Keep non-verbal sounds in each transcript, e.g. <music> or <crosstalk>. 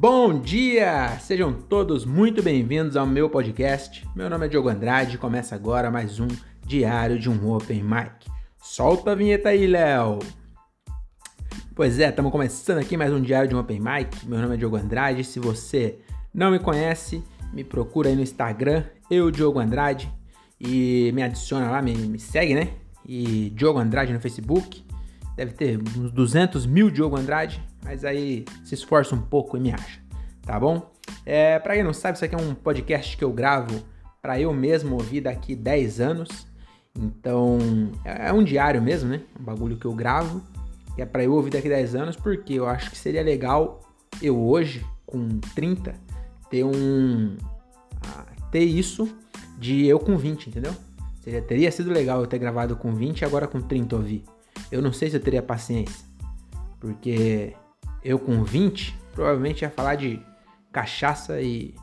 Bom dia! Sejam todos muito bem-vindos ao meu podcast. Meu nome é Diogo Andrade e começa agora mais um Diário de um Open Mic. Solta a vinheta aí, Léo! Pois é, estamos começando aqui mais um Diário de um Open Mic. Meu nome é Diogo Andrade. Se você não me conhece, me procura aí no Instagram, eu, Diogo Andrade, e me adiciona lá, me, me segue, né? E Diogo Andrade no Facebook. Deve ter uns 200 mil Diogo Andrade mas aí se esforça um pouco e me acha, tá bom? É, para quem não sabe, isso aqui é um podcast que eu gravo para eu mesmo ouvir daqui 10 anos. Então, é, é um diário mesmo, né? Um bagulho que eu gravo, que é para eu ouvir daqui 10 anos, porque eu acho que seria legal eu hoje, com 30, ter um ter isso de eu com 20, entendeu? Seria, teria sido legal eu ter gravado com 20 e agora com 30 ouvir. Eu não sei se eu teria paciência, porque eu com 20, provavelmente ia falar de cachaça e,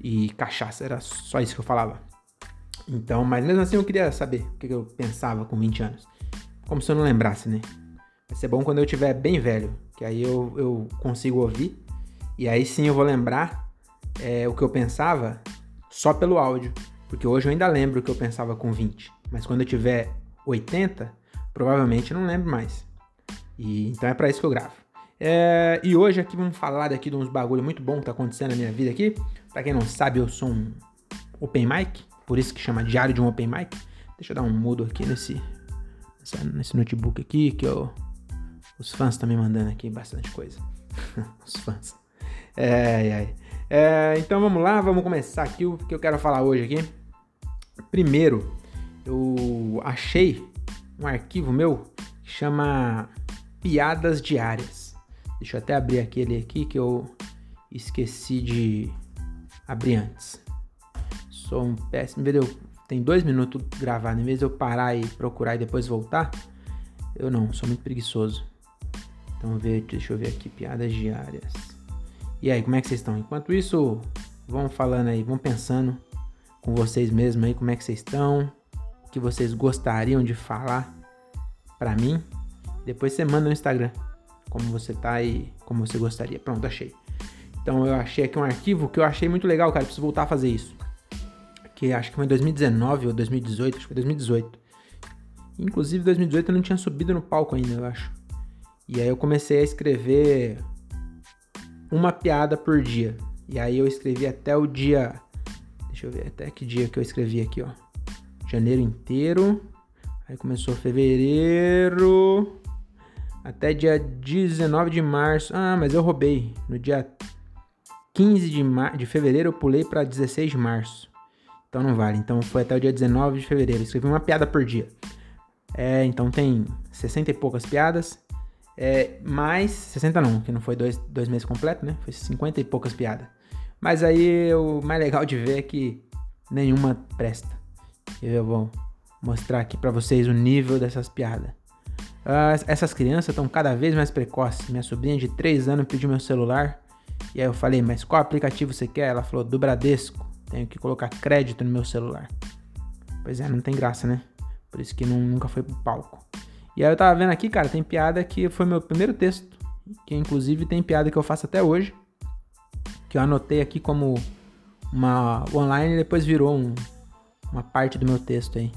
e cachaça, era só isso que eu falava. Então, mas mesmo assim eu queria saber o que eu pensava com 20 anos. Como se eu não lembrasse, né? Vai ser bom quando eu tiver bem velho, que aí eu, eu consigo ouvir. E aí sim eu vou lembrar é, o que eu pensava só pelo áudio. Porque hoje eu ainda lembro o que eu pensava com 20. Mas quando eu tiver 80, provavelmente eu não lembro mais. E então é para isso que eu gravo. É, e hoje aqui vamos falar aqui de uns bagulho muito bom que tá acontecendo na minha vida aqui. Pra quem não sabe, eu sou um open mic, por isso que chama Diário de um Open Mic. Deixa eu dar um mudo aqui nesse, nesse notebook aqui, que eu, os fãs estão me mandando aqui bastante coisa. <laughs> os fãs. É, é, então vamos lá, vamos começar aqui o que eu quero falar hoje aqui. Primeiro, eu achei um arquivo meu que chama Piadas Diárias. Deixa eu até abrir aquele aqui que eu esqueci de abrir antes. Sou um péssimo. Entendeu? Tem dois minutos gravado. Em vez de eu parar e procurar e depois voltar, eu não, sou muito preguiçoso. Então deixa eu ver aqui, piadas diárias. E aí, como é que vocês estão? Enquanto isso, vão falando aí, vão pensando com vocês mesmos aí, como é que vocês estão, o que vocês gostariam de falar para mim. Depois você manda no Instagram como você tá e como você gostaria. Pronto, achei. Então eu achei aqui um arquivo que eu achei muito legal, cara. Preciso voltar a fazer isso. Que acho que foi em 2019 ou 2018, acho que foi 2018. Inclusive 2018 eu não tinha subido no palco ainda, eu acho. E aí eu comecei a escrever uma piada por dia. E aí eu escrevi até o dia. Deixa eu ver até que dia que eu escrevi aqui, ó. Janeiro inteiro. Aí começou fevereiro até dia 19 de março. Ah, mas eu roubei. No dia 15 de, mar... de fevereiro eu pulei para 16 de março. Então não vale. Então foi até o dia 19 de fevereiro. Escrevi uma piada por dia. É, então tem 60 e poucas piadas. É, mais 60 não, que não foi dois, dois meses completo, né? Foi 50 e poucas piadas. Mas aí o mais legal de ver é que nenhuma presta. Eu vou mostrar aqui para vocês o nível dessas piadas. Uh, essas crianças estão cada vez mais precoces. Minha sobrinha de 3 anos pediu meu celular. E aí eu falei, mas qual aplicativo você quer? Ela falou, do Bradesco. Tenho que colocar crédito no meu celular. Pois é, não tem graça, né? Por isso que não, nunca foi pro palco. E aí eu tava vendo aqui, cara, tem piada que foi meu primeiro texto. Que inclusive tem piada que eu faço até hoje. Que eu anotei aqui como uma online e depois virou um, uma parte do meu texto aí.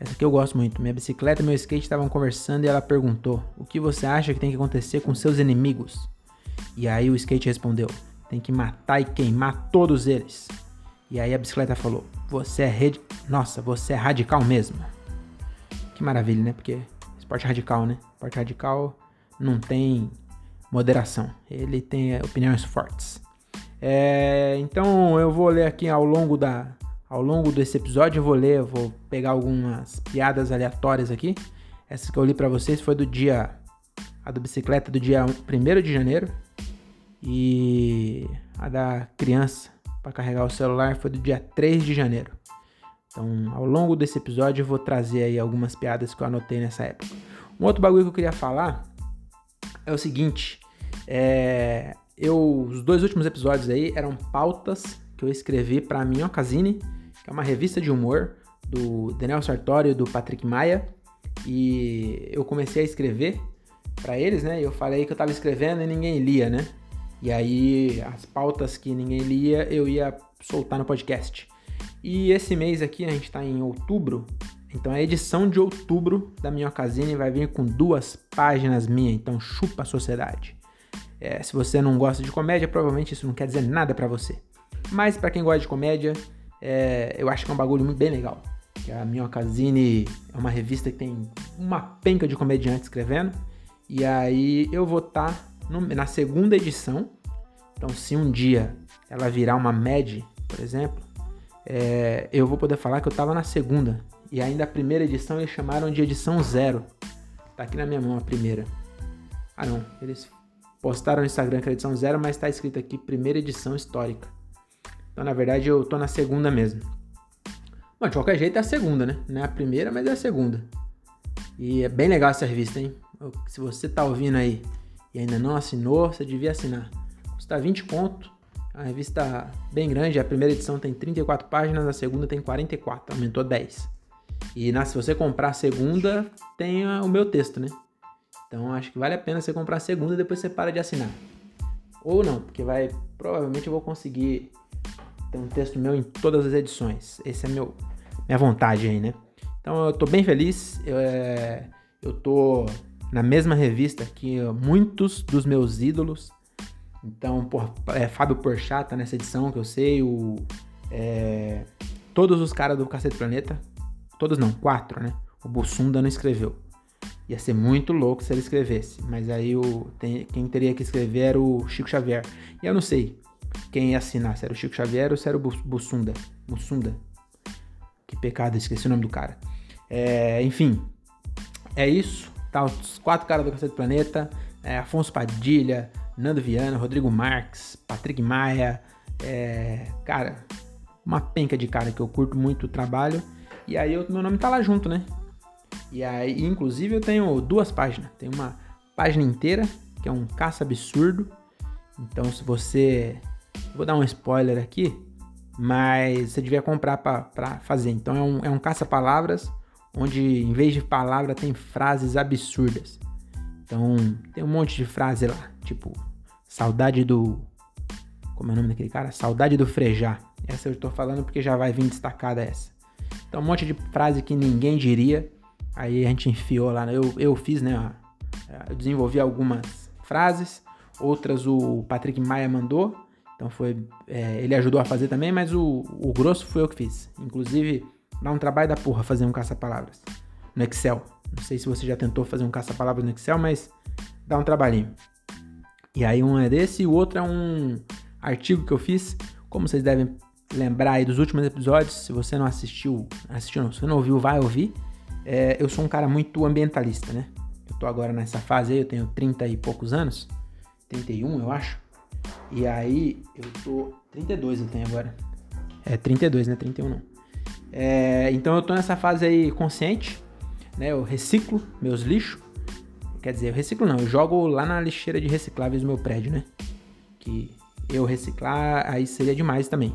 Essa aqui eu gosto muito. Minha bicicleta e meu skate estavam conversando e ela perguntou: O que você acha que tem que acontecer com seus inimigos? E aí o skate respondeu: Tem que matar e queimar todos eles. E aí a bicicleta falou: Você é red... Nossa, você é radical mesmo. Que maravilha, né? Porque esporte radical, né? Esporte radical não tem moderação. Ele tem opiniões fortes. É, então eu vou ler aqui ao longo da, ao longo desse episódio eu vou ler, eu vou pegar algumas piadas aleatórias aqui. Essa que eu li para vocês foi do dia a do bicicleta do dia 1 de janeiro e a da criança para carregar o celular foi do dia 3 de janeiro. Então, ao longo desse episódio eu vou trazer aí algumas piadas que eu anotei nessa época. Um outro bagulho que eu queria falar é o seguinte, é, eu os dois últimos episódios aí eram pautas que eu escrevi para mim Casine que é uma revista de humor do Daniel Sartori e do Patrick Maia. E eu comecei a escrever para eles, né? E eu falei que eu tava escrevendo e ninguém lia, né? E aí as pautas que ninguém lia eu ia soltar no podcast. E esse mês aqui, a gente está em outubro, então a edição de outubro da Minhocasine vai vir com duas páginas minhas, então chupa a sociedade. É, se você não gosta de comédia, provavelmente isso não quer dizer nada para você. Mas para quem gosta de comédia, é, eu acho que é um bagulho bem legal. Que a Minhocasine é uma revista que tem uma penca de comediantes escrevendo. E aí eu vou estar tá na segunda edição. Então, se um dia ela virar uma MED, por exemplo, é, eu vou poder falar que eu estava na segunda. E ainda a primeira edição eles chamaram de edição zero. Tá aqui na minha mão a primeira. Ah não, eles postaram no Instagram que é edição zero, mas tá escrito aqui primeira edição histórica. Então na verdade eu tô na segunda mesmo. Bom, de qualquer jeito é a segunda, né? Não é a primeira, mas é a segunda. E é bem legal essa revista, hein? Se você tá ouvindo aí e ainda não assinou, você devia assinar. Custa 20 conto. A revista bem grande, a primeira edição tem 34 páginas, a segunda tem 44, aumentou 10. E na, se você comprar a segunda, tem o meu texto, né? Então acho que vale a pena você comprar a segunda e depois você para de assinar. Ou não, porque vai. Provavelmente eu vou conseguir ter um texto meu em todas as edições. Esse é meu minha vontade aí, né? Então eu tô bem feliz. Eu, é, eu tô na mesma revista que muitos dos meus ídolos. Então, por, é, Fábio Porchat tá nessa edição que eu sei, o, é, todos os caras do Cacete Planeta, Todos não, quatro, né? O Bussunda não escreveu. Ia ser muito louco se ele escrevesse. Mas aí o, tem, quem teria que escrever era o Chico Xavier. E eu não sei quem ia assinar, se era o Chico Xavier ou se era o Bussunda. Bussunda. Que pecado, esqueci o nome do cara. É, enfim, é isso. Tá, os quatro caras do Cacete Planeta. É, Afonso Padilha, Nando Viana, Rodrigo Marques, Patrick Maia. É, cara, uma penca de cara que eu curto muito o trabalho. E aí o meu nome tá lá junto, né? E aí, inclusive, eu tenho duas páginas. Tem uma página inteira, que é um caça absurdo. Então, se você. Vou dar um spoiler aqui, mas você devia comprar para fazer. Então, é um, é um caça-palavras, onde em vez de palavra tem frases absurdas. Então, tem um monte de frase lá, tipo, saudade do. Como é o nome daquele cara? Saudade do Frejá. Essa eu estou falando porque já vai vir destacada essa. Então, um monte de frase que ninguém diria. Aí a gente enfiou lá. Né? Eu, eu fiz, né? Eu desenvolvi algumas frases, outras o Patrick Maia mandou. Então foi. É, ele ajudou a fazer também, mas o, o grosso foi eu que fiz. Inclusive, dá um trabalho da porra fazer um caça-palavras no Excel. Não sei se você já tentou fazer um caça-palavras no Excel, mas dá um trabalhinho. E aí um é desse e o outro é um artigo que eu fiz. Como vocês devem lembrar aí dos últimos episódios, se você não assistiu, assistiu não, se você não ouviu, vai ouvir. É, eu sou um cara muito ambientalista, né? Eu tô agora nessa fase aí, eu tenho 30 e poucos anos, 31 eu acho. E aí eu tô. 32 eu tenho agora. É 32, né? 31 não. É, então eu tô nessa fase aí consciente, né? Eu reciclo meus lixos. Quer dizer, eu reciclo não, eu jogo lá na lixeira de recicláveis do meu prédio, né? Que eu reciclar aí seria demais também.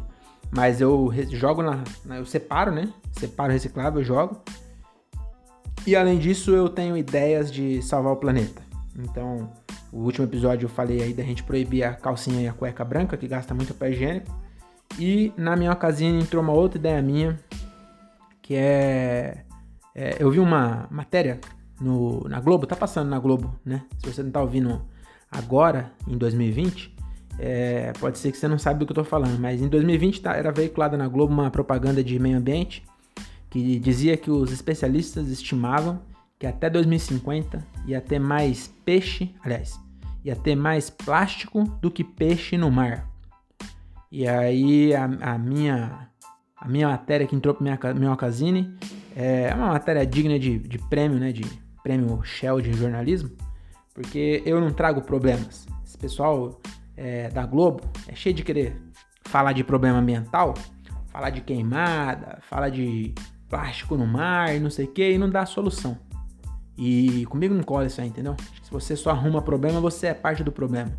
Mas eu jogo na, Eu separo, né? Separo reciclável, jogo. E além disso, eu tenho ideias de salvar o planeta. Então, o último episódio eu falei aí da gente proibir a calcinha e a cueca branca, que gasta muito papel higiênico. E na minha ocasião entrou uma outra ideia minha, que é, é. eu vi uma matéria no, na Globo, tá passando na Globo, né? Se você não tá ouvindo agora, em 2020, é, pode ser que você não sabe do que eu estou falando, mas em 2020 tá, era veiculada na Globo uma propaganda de meio ambiente que dizia que os especialistas estimavam que até 2050 ia ter mais peixe, aliás, ia ter mais plástico do que peixe no mar. E aí a, a minha a minha matéria que entrou para minha minha ocasine é uma matéria digna de, de prêmio, né, de prêmio Shell de jornalismo, porque eu não trago problemas. Esse pessoal é, da Globo é cheio de querer falar de problema ambiental, falar de queimada, falar de plástico no mar não sei o que, e não dá solução. E comigo não cola isso aí, entendeu? Se você só arruma problema, você é parte do problema.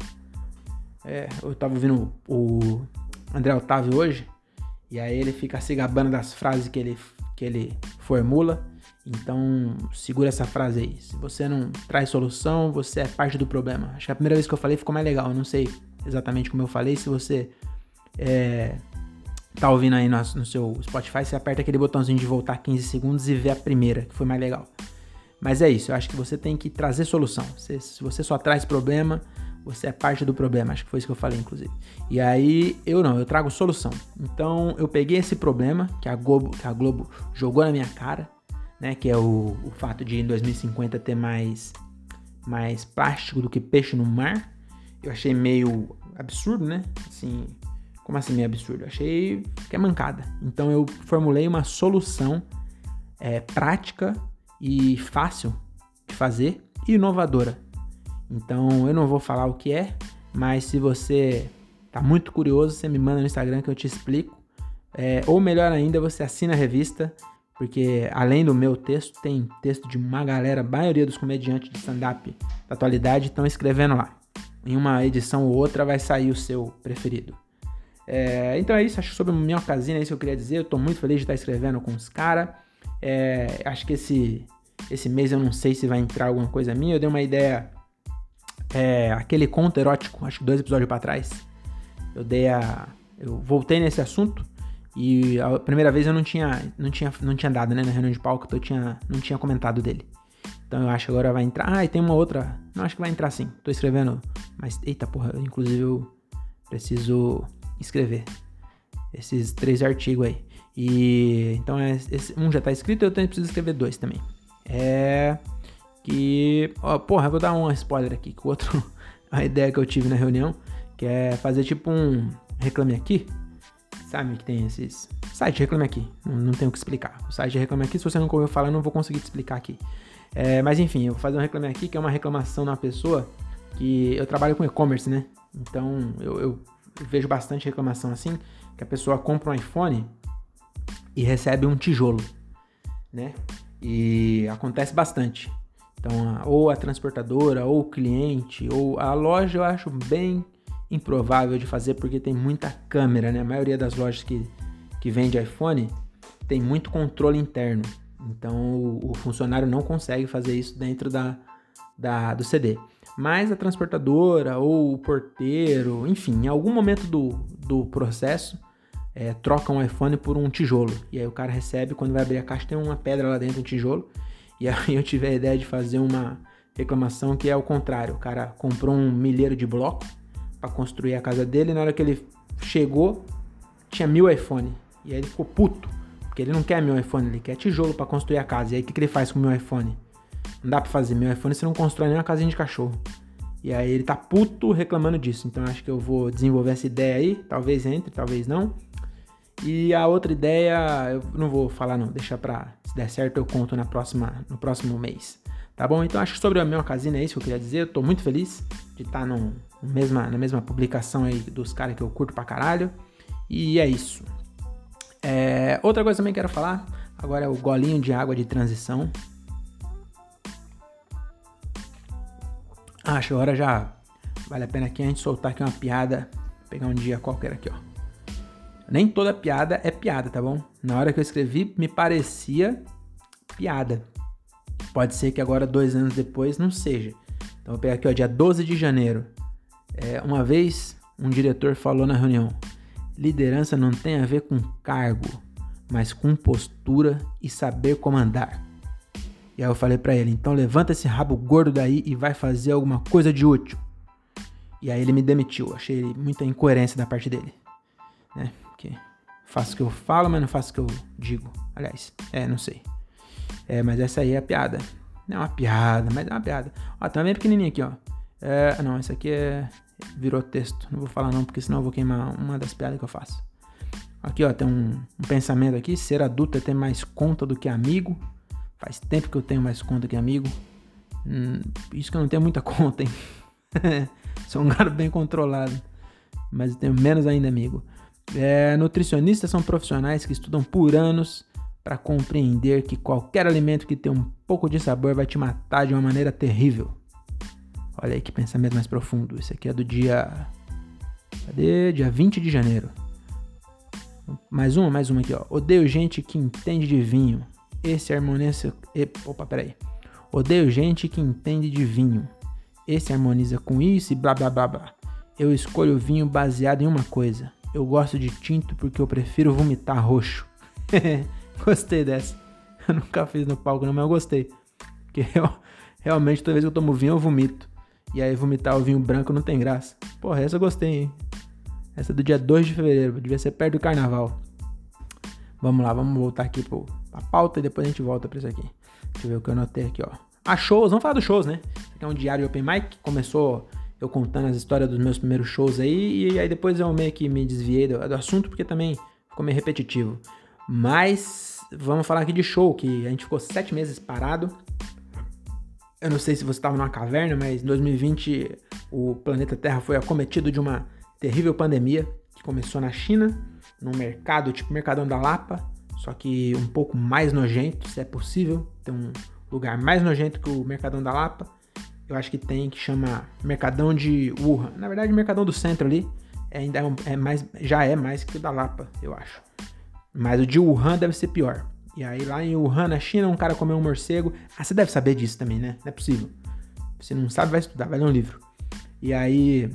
É, eu tava ouvindo o André Otávio hoje, e aí ele fica se gabando das frases que ele, que ele formula. Então, segura essa frase aí. Se você não traz solução, você é parte do problema. Acho que a primeira vez que eu falei ficou mais legal, não sei. exatamente como eu falei. Se você é, tá ouvindo aí no, no, seu Spotify, você aperta aquele botãozinho de voltar 15 segundos e vê a primeira, que foi mais legal. Mas é isso, eu acho que você tem que trazer solução. Se, se você só traz problema, você é parte do problema. Acho que foi isso que eu falei, inclusive. E aí, eu não, eu trago solução. Então, eu peguei esse problema que a Globo, que a Globo jogou na minha cara, né? Que é o, o fato de em 2050 ter mais, mais plástico do que peixe no mar. Eu achei meio absurdo, né? Assim, como assim meio absurdo? Achei que é mancada. Então, eu formulei uma solução é, prática e fácil de fazer e inovadora. Então eu não vou falar o que é, mas se você tá muito curioso, você me manda no Instagram que eu te explico. É, ou melhor ainda, você assina a revista, porque além do meu texto, tem texto de uma galera, a maioria dos comediantes de stand-up da atualidade estão escrevendo lá. Em uma edição ou outra vai sair o seu preferido. É, então é isso, acho que sobre minha ocasião é isso que eu queria dizer. Eu tô muito feliz de estar escrevendo com os caras. É, acho que esse, esse mês eu não sei se vai entrar alguma coisa minha. Eu dei uma ideia. É, aquele conto erótico, acho que dois episódios para trás. Eu dei a. Eu voltei nesse assunto. E a primeira vez eu não tinha, não tinha, não tinha dado, né? Na reunião de palco, eu tinha, não tinha comentado dele. Então eu acho que agora vai entrar. Ah, e tem uma outra. Não, acho que vai entrar sim. Tô escrevendo. Mas, eita porra, inclusive eu preciso escrever esses três artigos aí. E então é, esse, um já tá escrito, eu tenho, preciso escrever dois também. É que, ó, porra, eu vou dar um spoiler aqui, que o outro, <laughs> a ideia que eu tive na reunião, que é fazer tipo um reclame aqui, sabe que tem esses site reclame aqui, não, não tenho o que explicar. O site reclame aqui, se você não ouviu falar, eu não vou conseguir te explicar aqui. É, mas enfim, eu vou fazer um reclame aqui, que é uma reclamação uma pessoa que eu trabalho com e-commerce, né? Então eu, eu vejo bastante reclamação assim, que a pessoa compra um iPhone e recebe um tijolo, né? E acontece bastante. Então, ou a transportadora, ou o cliente, ou a loja eu acho bem improvável de fazer porque tem muita câmera, né? A maioria das lojas que, que vende iPhone tem muito controle interno. Então o, o funcionário não consegue fazer isso dentro da, da, do CD. Mas a transportadora ou o porteiro, enfim, em algum momento do, do processo, é, troca um iPhone por um tijolo. E aí o cara recebe, quando vai abrir a caixa, tem uma pedra lá dentro, um tijolo. E <laughs> aí eu tive a ideia de fazer uma reclamação que é o contrário. O cara comprou um milheiro de bloco para construir a casa dele. E na hora que ele chegou, tinha mil iPhone. E aí ele ficou puto. Porque ele não quer mil iPhone, ele quer tijolo para construir a casa. E aí o que, que ele faz com mil iPhone? Não dá pra fazer mil iPhone, você não constrói nem uma casinha de cachorro. E aí ele tá puto reclamando disso. Então acho que eu vou desenvolver essa ideia aí. Talvez entre, talvez não. E a outra ideia, eu não vou falar não, deixa pra, se der certo eu conto na próxima, no próximo mês. Tá bom? Então acho que sobre a minha casina é isso que eu queria dizer. Eu tô muito feliz de estar no, no mesma, na mesma publicação aí dos caras que eu curto pra caralho. E é isso. É, outra coisa também que quero falar, agora é o golinho de água de transição. Acho agora já vale a pena aqui a gente soltar aqui uma piada. Pegar um dia qualquer aqui, ó. Nem toda piada é piada, tá bom? Na hora que eu escrevi, me parecia piada. Pode ser que agora, dois anos depois, não seja. Então, vou pegar aqui, ó, dia 12 de janeiro. É, uma vez, um diretor falou na reunião: liderança não tem a ver com cargo, mas com postura e saber comandar. E aí eu falei para ele: então levanta esse rabo gordo daí e vai fazer alguma coisa de útil. E aí ele me demitiu. Achei muita incoerência da parte dele. Né? Porque faço o que eu falo, mas não faço o que eu digo. Aliás, é, não sei. É, mas essa aí é a piada. Não é uma piada, mas é uma piada. Ó, tá bem pequenininho aqui, ó. É, não, esse aqui é virou texto. Não vou falar não, porque senão eu vou queimar uma das piadas que eu faço. Aqui, ó, tem um, um pensamento aqui. Ser adulto é ter mais conta do que amigo. Faz tempo que eu tenho mais conta que amigo. Hum, isso que eu não tenho muita <laughs> conta, hein? <laughs> Sou um cara bem controlado. Mas tenho menos ainda amigo. É, nutricionistas são profissionais que estudam por anos para compreender que qualquer alimento que tem um pouco de sabor vai te matar de uma maneira terrível. Olha aí que pensamento mais profundo. Esse aqui é do dia. Cadê? Dia 20 de janeiro. Mais uma, mais uma aqui, ó. Odeio gente que entende de vinho. Esse harmoniza. Opa, peraí. Odeio gente que entende de vinho. Esse harmoniza com isso e blá blá blá blá. eu escolho vinho baseado em uma coisa. Eu gosto de tinto porque eu prefiro vomitar roxo. <laughs> gostei dessa. Eu nunca fiz no palco, não, mas eu gostei. Porque <laughs> eu, realmente, toda vez que eu tomo vinho, eu vomito. E aí, vomitar o vinho branco não tem graça. Porra, essa eu gostei, hein? Essa é do dia 2 de fevereiro, devia ser perto do carnaval. Vamos lá, vamos voltar aqui pro, pra pauta e depois a gente volta pra isso aqui. Deixa eu ver o que eu anotei aqui, ó. Ah, shows, vamos falar dos shows, né? Aqui é um diário Open Mic, começou eu contando as histórias dos meus primeiros shows aí, e aí depois eu meio que me desviei do, do assunto, porque também ficou meio repetitivo. Mas vamos falar aqui de show, que a gente ficou sete meses parado. Eu não sei se você estava numa caverna, mas em 2020 o planeta Terra foi acometido de uma terrível pandemia que começou na China, num mercado tipo Mercadão da Lapa, só que um pouco mais nojento, se é possível. Tem um lugar mais nojento que o Mercadão da Lapa. Eu acho que tem que chama Mercadão de Wuhan. Na verdade, o Mercadão do Centro ali é ainda é, é mais, já é mais que o da Lapa, eu acho. Mas o de Wuhan deve ser pior. E aí lá em Wuhan, na China, um cara comeu um morcego. Ah, você deve saber disso também, né? Não é possível. Se não sabe, vai estudar, vai ler um livro. E aí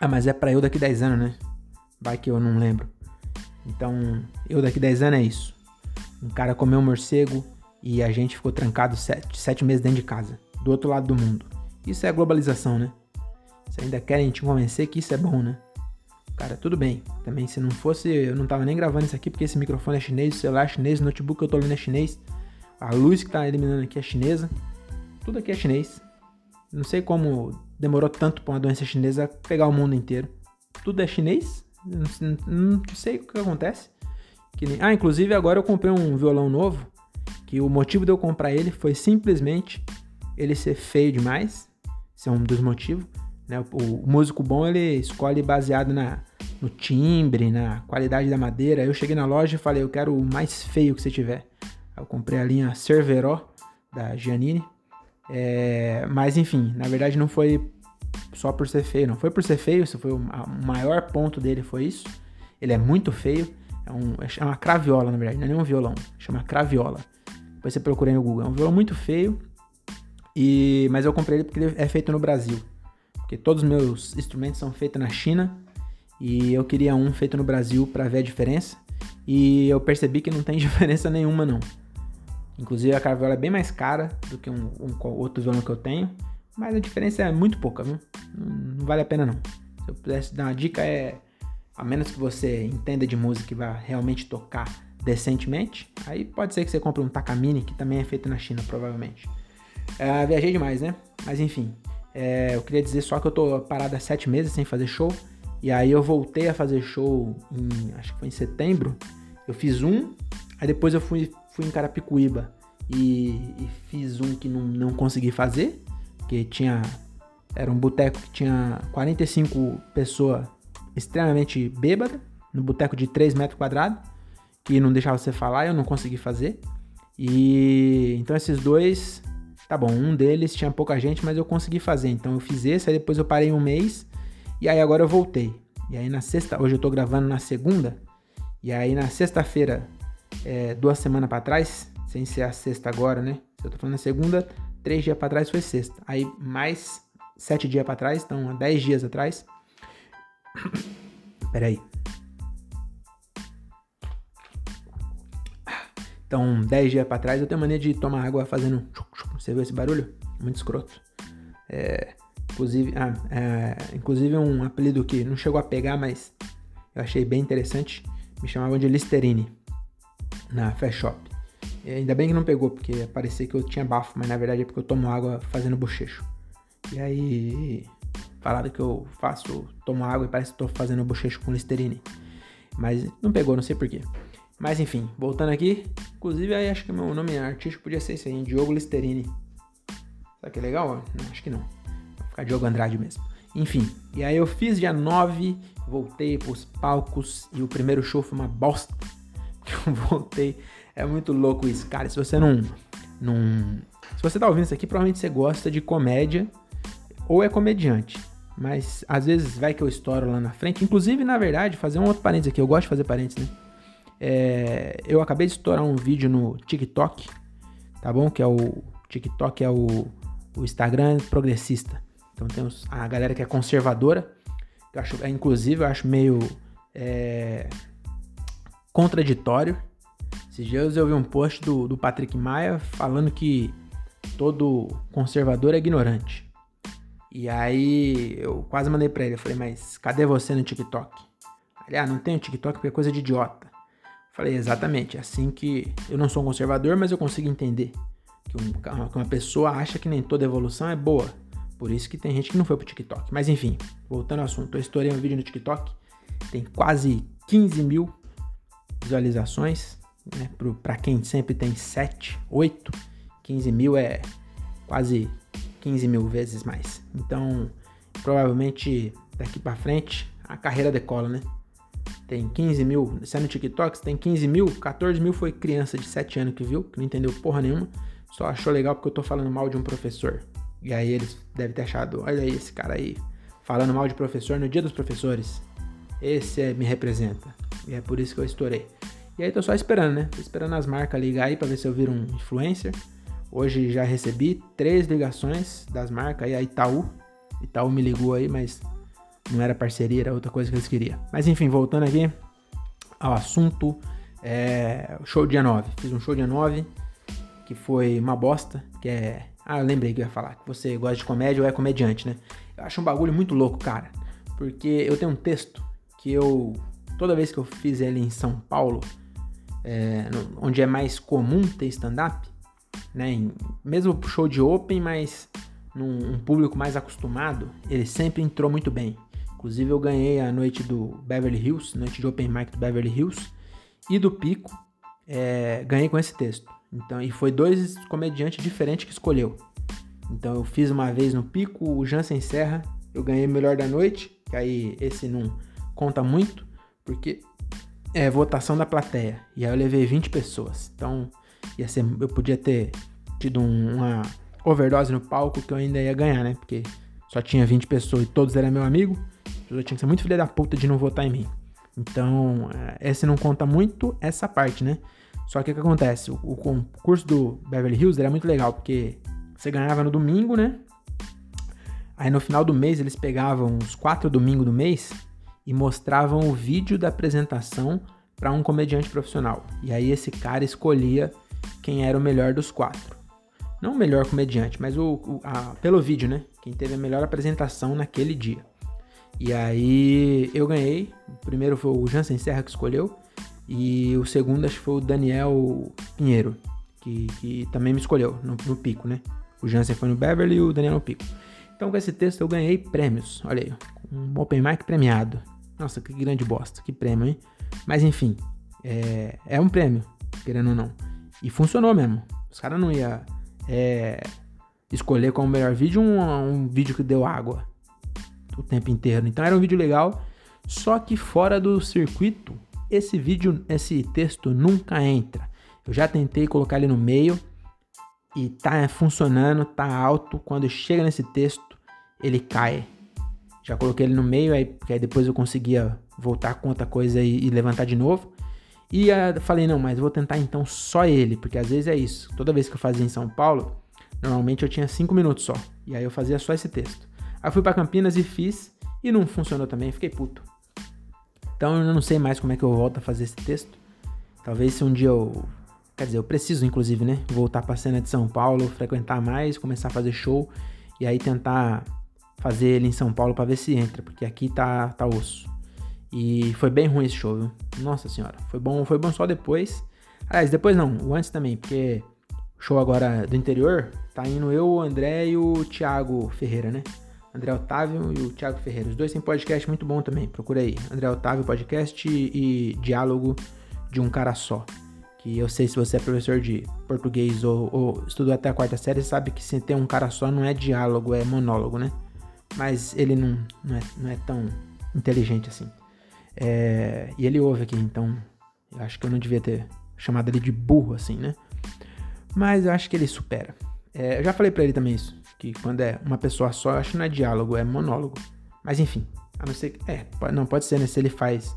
ah, mas é para eu daqui 10 anos, né? Vai que eu não lembro. Então, eu daqui 10 anos é isso. Um cara comeu um morcego e a gente ficou trancado 7, 7 meses dentro de casa, do outro lado do mundo. Isso é globalização, né? Vocês ainda querem te convencer que isso é bom, né? Cara, tudo bem. Também se não fosse, eu não tava nem gravando isso aqui porque esse microfone é chinês, o celular é chinês, o notebook que eu tô lendo é chinês, a luz que tá eliminando aqui é chinesa. Tudo aqui é chinês. Não sei como demorou tanto para uma doença chinesa pegar o mundo inteiro. Tudo é chinês? Não, não sei o que acontece. Que nem... Ah, inclusive agora eu comprei um violão novo. Que o motivo de eu comprar ele foi simplesmente ele ser feio demais. Esse é um dos motivos. Né? O, o músico bom ele escolhe baseado na, no timbre, na qualidade da madeira. Eu cheguei na loja e falei, eu quero o mais feio que você tiver. Eu comprei a linha Cerveró da Giannini. É, mas enfim, na verdade não foi só por ser feio, não foi por ser feio, isso foi o, maior ponto dele foi isso. Ele é muito feio, é, um, é uma craviola na verdade, não é nem um violão, chama craviola. Depois você procura no Google, é um violão muito feio. E mas eu comprei ele porque ele é feito no Brasil, porque todos os meus instrumentos são feitos na China e eu queria um feito no Brasil para ver a diferença. E eu percebi que não tem <laughs> diferença nenhuma não. Inclusive a craviola é bem mais cara do que um, um outro violão que eu tenho, mas a diferença é muito pouca, viu? Não, vale a pena não. Se eu pudesse dar uma dica é, a menos que você entenda de música e vá realmente tocar decentemente, aí pode ser que você compre um Takamine, que também é feito na China, provavelmente. É, viajei demais, né? Mas enfim, é, eu queria dizer só que eu tô parado há sete meses sem fazer show, e aí eu voltei a fazer show em, acho que foi em setembro, eu fiz um, aí depois eu fui fui em Carapicuíba e, e fiz um que não, não consegui fazer, que tinha. Era um boteco que tinha 45 pessoas extremamente bêbadas, no boteco de 3 metros quadrados, que não deixava você falar, eu não consegui fazer. E então esses dois, tá bom, um deles tinha pouca gente, mas eu consegui fazer. Então eu fiz esse, aí depois eu parei um mês e aí agora eu voltei. E aí na sexta, hoje eu tô gravando na segunda, e aí na sexta-feira é, duas semanas para trás, sem ser a sexta agora, né? Eu tô falando a segunda, três dias para trás foi sexta. Aí mais sete dias para trás, então dez dias atrás. <coughs> Peraí. Então, dez dias para trás eu tenho mania de tomar água fazendo. Você viu esse barulho? Muito escroto. É, inclusive, ah, é, inclusive um apelido que não chegou a pegar, mas eu achei bem interessante. Me chamavam de Listerine na Fast Shop. E ainda bem que não pegou, porque parecia que eu tinha bafo, mas na verdade é porque eu tomo água fazendo bochecho. E aí falaram que eu faço, tomo água e parece que estou fazendo bochecho com Listerine. Mas não pegou, não sei porquê. Mas enfim, voltando aqui, inclusive aí acho que meu nome artístico podia ser esse aí, Diogo Listerine. Será que é legal? Não, acho que não. Vou ficar Diogo Andrade mesmo. Enfim, e aí eu fiz dia 9, voltei pros palcos e o primeiro show foi uma bosta <laughs> eu voltei. É muito louco isso, cara. Se você não, não. Se você tá ouvindo isso aqui, provavelmente você gosta de comédia ou é comediante. Mas às vezes vai que eu estouro lá na frente. Inclusive, na verdade, fazer um outro parênteses aqui. Eu gosto de fazer parênteses, né? É, eu acabei de estourar um vídeo no TikTok, tá bom? Que é o TikTok é o, o Instagram progressista. Então tem a galera que é conservadora Eu acho, é, inclusive, eu acho meio é, contraditório. Esses dias eu vi um post do, do Patrick Maia falando que todo conservador é ignorante. E aí eu quase mandei pra ele, eu falei, mas cadê você no TikTok? Ele, ah, não tenho TikTok porque é coisa de idiota. Falei, exatamente, é assim que eu não sou um conservador, mas eu consigo entender que, um, que uma pessoa acha que nem toda evolução é boa. Por isso que tem gente que não foi pro TikTok. Mas enfim, voltando ao assunto, eu estourei um vídeo no TikTok, tem quase 15 mil visualizações, né? Para quem sempre tem 7, 8, 15 mil é quase 15 mil vezes mais. Então, provavelmente daqui para frente a carreira decola, né? tem 15 mil, se é no TikTok, tem 15 mil, 14 mil foi criança de 7 anos que viu, que não entendeu porra nenhuma, só achou legal porque eu tô falando mal de um professor. E aí eles devem ter achado, olha aí esse cara aí, falando mal de professor no dia dos professores. Esse é, me representa. E é por isso que eu estourei. E aí tô só esperando, né? Tô esperando as marcas ligar aí pra ver se eu viro um influencer. Hoje já recebi três ligações das marcas aí, a Itaú. Itaú me ligou aí, mas não era parceria, era outra coisa que eles queriam. Mas enfim, voltando aqui ao assunto, é, show dia 9. Fiz um show dia 9, que foi uma bosta, que é... Ah, eu lembrei que eu ia falar, que você gosta de comédia ou é comediante, né? Eu acho um bagulho muito louco, cara, porque eu tenho um texto que eu... Toda vez que eu fiz ele em São Paulo, é, onde é mais comum ter stand-up, né? Mesmo show de open, mas num um público mais acostumado, ele sempre entrou muito bem. Inclusive eu ganhei a noite do Beverly Hills, noite de Open Mic do Beverly Hills e do Pico. É, ganhei com esse texto. Então, e foi dois comediantes diferentes que escolheu. Então eu fiz uma vez no Pico, o Jansen Serra, eu ganhei melhor da noite, que aí esse não conta muito, porque é votação da plateia. E aí eu levei 20 pessoas. Então ia ser, eu podia ter tido um, uma overdose no palco que eu ainda ia ganhar, né? Porque só tinha 20 pessoas e todos eram meu amigo pessoa tinha que ser muito filha da puta de não votar em mim. Então, é, esse não conta muito essa parte, né? Só que o que acontece? O, o concurso do Beverly Hills era muito legal, porque você ganhava no domingo, né? Aí no final do mês eles pegavam os quatro domingos do mês e mostravam o vídeo da apresentação para um comediante profissional. E aí esse cara escolhia quem era o melhor dos quatro. Não o melhor comediante, mas o, o a, pelo vídeo, né? Quem teve a melhor apresentação naquele dia. E aí eu ganhei. O primeiro foi o Jansen Serra que escolheu. E o segundo acho que foi o Daniel Pinheiro, que, que também me escolheu no, no, pico, né? O Jansen foi no Beverly e o Daniel no pico. Então com esse texto eu ganhei prêmios. Olha aí, um Open Mic premiado. Nossa, que grande bosta, que prêmio, hein? Mas enfim, é, é um prêmio, querendo ou não. E funcionou mesmo. Os caras não iam é, escolher como melhor vídeo um, um vídeo que deu água o tempo inteiro. Então era um vídeo legal, só que fora do circuito, esse vídeo, esse texto nunca entra. Eu já tentei colocar ele no meio e tá funcionando, tá alto. Quando chega nesse texto, ele cai. Já coloquei ele no meio, aí, aí depois eu conseguia voltar com outra coisa e, e levantar de novo. E uh, falei, não, mas vou tentar então só ele, porque às vezes é isso. Toda vez que eu fazia em São Paulo, normalmente eu tinha 5 minutos só. E aí eu fazia só esse texto. Aí fui para Campinas e fiz e não funcionou também, fiquei puto. Então eu não sei mais como é que eu volto a fazer esse texto. Talvez se um dia eu. Quer dizer, eu preciso, inclusive, né? Voltar pra cena de São Paulo, frequentar mais, começar a fazer show e aí tentar fazer ele em São Paulo para ver se entra, porque aqui tá, tá osso. E foi bem ruim esse show, viu? Nossa senhora. Foi bom, foi bom só depois. Aliás, depois não, o antes também, porque show agora do interior tá indo eu, o André e o Thiago Ferreira, né? André Otávio e o Thiago Ferreira. Os dois têm podcast muito bom também, procura aí. André Otávio Podcast e, e Diálogo de um Cara Só. Que eu sei se você é professor de português ou, ou estudou até a quarta série, sabe que se tem um cara só não é diálogo, é monólogo, né? Mas ele não, não, é, não é tão inteligente assim. É, e ele ouve aqui, então eu acho que eu não devia ter chamado ele de burro assim, né? Mas eu acho que ele supera. É, eu já falei para ele também isso que quando é uma pessoa só, eu acho que não é diálogo, é monólogo. Mas enfim, a não ser que. É, não pode ser, né? Se ele faz.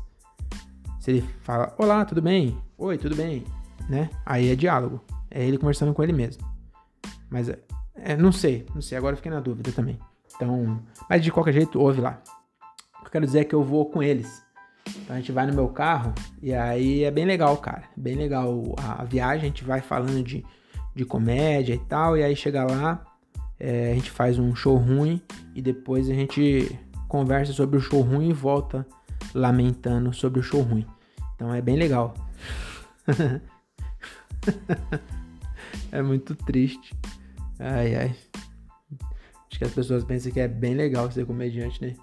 Se ele fala, olá, tudo bem? Oi, tudo bem? Né? Aí é diálogo. É ele conversando com ele mesmo. Mas é, é não sei, não sei, agora fiquei na dúvida também. Então, mas de qualquer jeito, ouve lá. quero dizer é que eu vou com eles. Então a gente vai no meu carro e aí é bem legal, cara. Bem legal a, a viagem, a gente vai falando de, de comédia e tal, e aí chega lá, é, a gente faz um show ruim e depois a gente conversa sobre o show ruim e volta lamentando sobre o show ruim. Então é bem legal. <laughs> é muito triste. Ai, ai. Que as pessoas pensam que é bem legal ser comediante, né?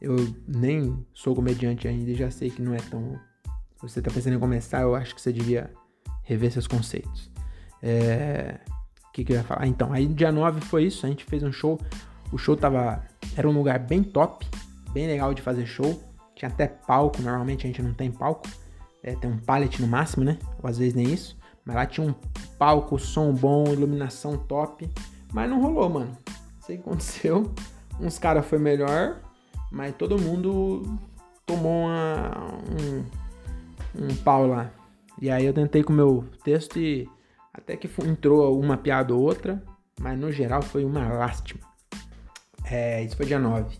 Eu nem sou comediante ainda e já sei que não é tão. Se você tá pensando em começar, eu acho que você devia rever seus conceitos. É. O que, que eu ia falar? Então, aí dia 9 foi isso, a gente fez um show. O show tava. Era um lugar bem top, bem legal de fazer show. Tinha até palco, normalmente a gente não tem palco. É, tem um pallet no máximo, né? Ou às vezes nem isso. Mas lá tinha um palco, som bom, iluminação top. Mas não rolou, mano. Sei que aconteceu. Uns caras foi melhor, mas todo mundo tomou uma, um, um pau lá. E aí eu tentei com o meu texto e até que entrou uma piada ou outra, mas no geral foi uma lástima. É, isso foi dia 9.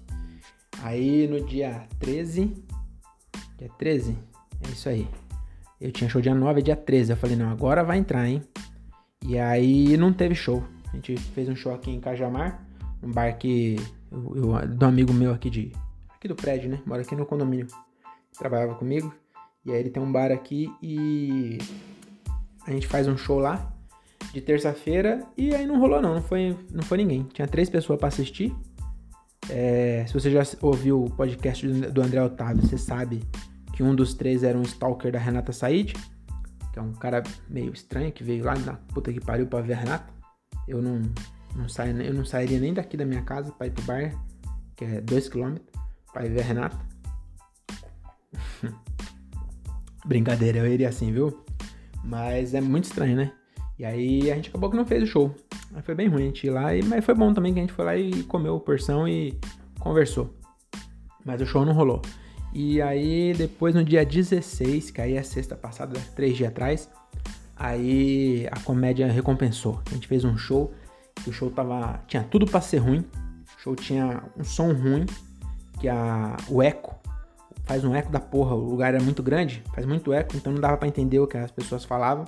Aí no dia 13. Dia 13? É isso aí. Eu tinha show dia 9 e dia 13. Eu falei, não, agora vai entrar, hein? E aí não teve show. A gente fez um show aqui em Cajamar, um bar que. Eu, eu, do amigo meu aqui de. Aqui do prédio, né? Mora aqui no condomínio. Trabalhava comigo. E aí ele tem um bar aqui e. A gente faz um show lá de terça-feira e aí não rolou não, não foi, não foi ninguém. Tinha três pessoas para assistir. É, se você já ouviu o podcast do André Otávio, você sabe que um dos três era um stalker da Renata Said, que é um cara meio estranho que veio lá na puta que pariu pra ver a Renata. Eu não, não, saio, eu não sairia nem daqui da minha casa pra ir pro bar, que é 2km, pra ir ver a Renata. <laughs> Brincadeira, eu iria assim, viu? Mas é muito estranho, né? E aí a gente acabou que não fez o show. Foi bem ruim a gente ir lá, e, mas foi bom também que a gente foi lá e comeu porção e conversou. Mas o show não rolou. E aí depois no dia 16, que aí é sexta passada, três dias atrás, aí a comédia recompensou. A gente fez um show, que o show tava. tinha tudo para ser ruim. O show tinha um som ruim, que a, o eco faz um eco da porra. O lugar era muito grande, faz muito eco, então não dava para entender o que as pessoas falavam.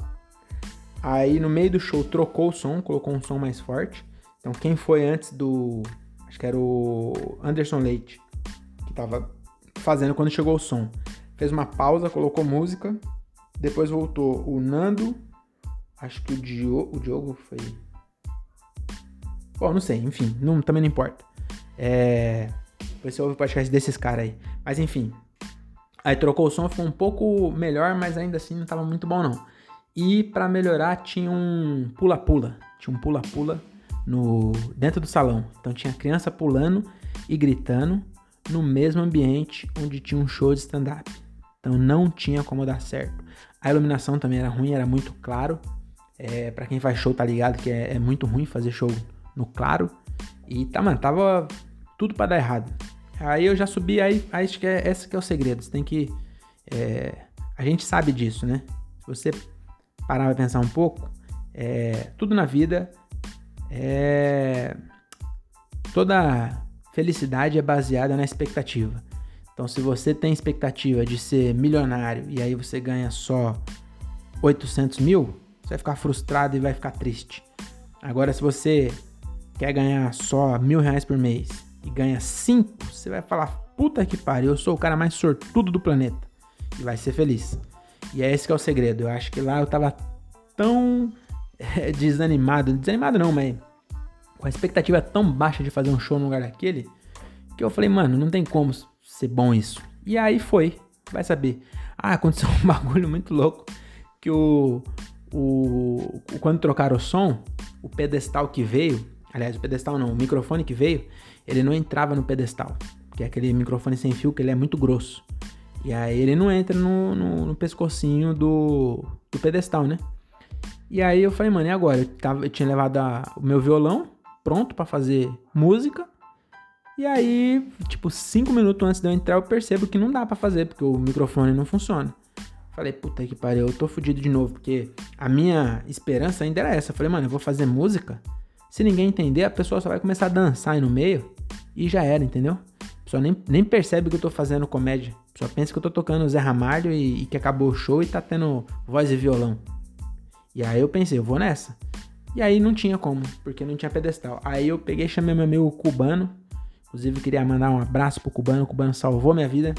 Aí no meio do show trocou o som, colocou um som mais forte. Então quem foi antes do. Acho que era o Anderson Leite, que tava fazendo quando chegou o som. Fez uma pausa, colocou música, depois voltou o Nando, acho que o Diogo, o Diogo foi. Bom, não sei, enfim, não, também não importa. É. Depois você ouve o podcast desses caras aí. Mas enfim. Aí trocou o som, ficou um pouco melhor, mas ainda assim não tava muito bom não. E para melhorar tinha um pula-pula. Tinha um pula-pula no dentro do salão. Então tinha criança pulando e gritando no mesmo ambiente onde tinha um show de stand-up. Então não tinha como dar certo. A iluminação também era ruim, era muito claro. É, para quem faz show tá ligado que é, é, muito ruim fazer show no claro. E tá, mano, tava tudo para dar errado. Aí eu já subi, aí acho que é, esse que é o segredo. Você tem que. É, a gente sabe disso, né? Se você parar pra pensar um pouco, é, tudo na vida é. Toda felicidade é baseada na expectativa. Então, se você tem expectativa de ser milionário e aí você ganha só 800 mil, você vai ficar frustrado e vai ficar triste. Agora, se você quer ganhar só mil reais por mês e ganha cinco, você vai falar: puta que pariu, eu sou o cara mais sortudo do planeta. E vai ser feliz. E é esse que é o segredo. Eu acho que lá eu tava tão é, desanimado. Desanimado não, mas com a expectativa tão baixa de fazer um show no lugar daquele, que eu falei, mano, não tem como ser bom isso. E aí foi, vai saber. Ah, aconteceu <laughs> um bagulho muito louco, que o, o, o quando trocaram o som, o pedestal que veio, aliás, o pedestal não, o microfone que veio, ele não entrava no pedestal, que é aquele microfone sem fio que ele é muito grosso. E aí ele não entra no, no, no pescocinho do, do pedestal, né? E aí eu falei, mano, e agora? Eu, tava, eu tinha levado a, o meu violão pronto para fazer música. E aí, tipo, cinco minutos antes de eu entrar, eu percebo que não dá para fazer, porque o microfone não funciona. Falei, puta que pariu, eu tô fudido de novo, porque a minha esperança ainda era essa. falei, mano, eu vou fazer música. Se ninguém entender, a pessoa só vai começar a dançar aí no meio e já era, entendeu? pessoa nem, nem percebe que eu tô fazendo comédia. A pessoa pensa que eu tô tocando Zé Ramalho e, e que acabou o show e tá tendo voz e violão. E aí eu pensei, eu vou nessa. E aí não tinha como, porque não tinha pedestal. Aí eu peguei, chamei meu amigo cubano. Inclusive queria mandar um abraço pro cubano. O cubano salvou minha vida.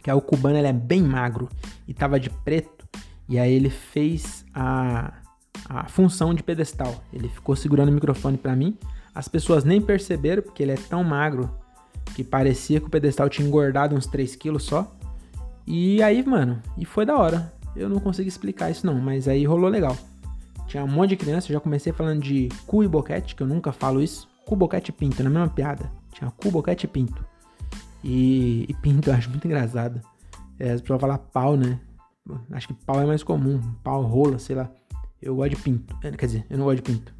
Que é o cubano, ele é bem magro e tava de preto. E aí ele fez a, a função de pedestal. Ele ficou segurando o microfone para mim. As pessoas nem perceberam, porque ele é tão magro que parecia que o pedestal tinha engordado uns 3 quilos só. E aí, mano, e foi da hora. Eu não consigo explicar isso não, mas aí rolou legal. Tinha um monte de criança, eu já comecei falando de cu e boquete, que eu nunca falo isso. Cu, boquete e pinto, na mesma piada. Tinha cu, boquete e pinto. E, e pinto <laughs> eu acho muito engraçado. É, as pessoas falam pau, né? Acho que pau é mais comum. Pau, rola, sei lá. Eu gosto de pinto. É, quer dizer, eu não gosto de pinto.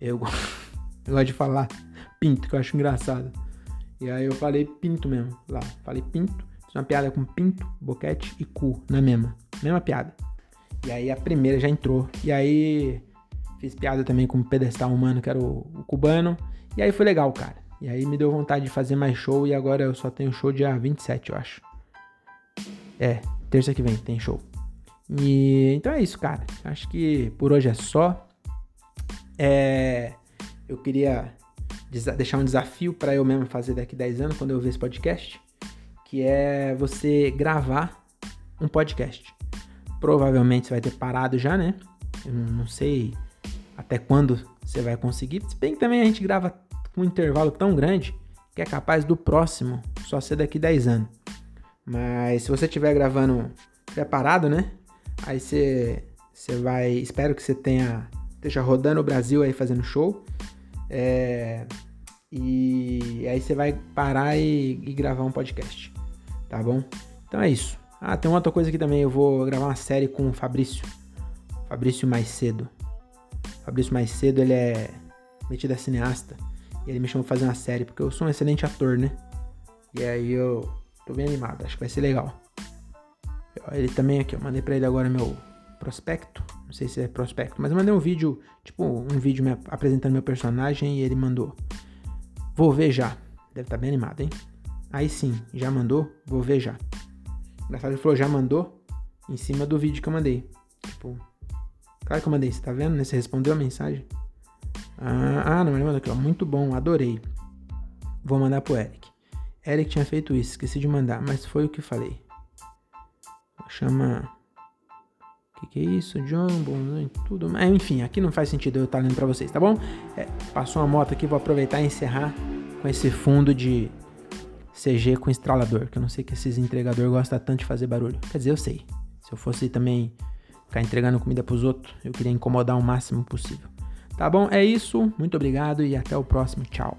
Eu, <laughs> eu gosto de falar pinto, que eu acho engraçado. E aí eu falei pinto mesmo, lá. Falei pinto. Fiz uma piada com pinto, boquete e cu, na mesma. Mesma piada. E aí a primeira já entrou. E aí fiz piada também com o pedestal humano, que era o, o cubano. E aí foi legal, cara. E aí me deu vontade de fazer mais show. E agora eu só tenho show dia 27, eu acho. É, terça que vem tem show. E então é isso, cara. Acho que por hoje é só. É, eu queria deixar um desafio para eu mesmo fazer daqui 10 anos, quando eu ver esse podcast, que é você gravar um podcast. Provavelmente você vai ter parado já, né? Eu não sei até quando você vai conseguir. Se bem que também a gente grava um intervalo tão grande que é capaz do próximo só ser daqui 10 anos. Mas se você estiver gravando preparado, né? Aí você, você vai. Espero que você tenha. Esteja rodando o Brasil aí fazendo show. É, e aí você vai parar e, e, gravar um podcast. Tá bom? Então é isso. Ah, tem uma outra coisa aqui também. Eu vou gravar uma série com o Fabrício. Fabrício Mais Cedo. Fabrício Mais Cedo, ele é metido a cineasta. E ele me chamou pra fazer uma série, porque eu sou um excelente ator, né? E aí eu tô bem animado, acho que vai ser legal. Ele também aqui, eu mandei pra ele agora meu prospecto. Não sei se é prospecto, mas eu mandei um vídeo, tipo, um vídeo me apresentando meu personagem e ele mandou. Vou ver já. Deve estar tá bem animado, hein? Aí sim, já mandou, vou ver já. Engraçado, ele falou, já mandou em cima do vídeo que eu mandei. Tipo, claro que eu mandei, você tá vendo, né? Você respondeu a mensagem. Ah, ah não, ele mandou aqui, ó. Muito bom, adorei. Vou mandar pro Eric. Eric tinha feito isso, esqueci de mandar, mas foi o que falei. Chama. O que, que é isso? Jumbo, tudo. Mas, enfim, aqui não faz sentido eu estar lendo pra vocês, tá bom? É, passou uma moto aqui, vou aproveitar e encerrar com esse fundo de CG com estralador, que eu não sei que esses entregadores gostam tanto de fazer barulho. Quer dizer, eu sei. Se eu fosse também ficar entregando comida pros outros, eu queria incomodar o máximo possível. Tá bom? É isso. Muito obrigado e até o próximo. Tchau.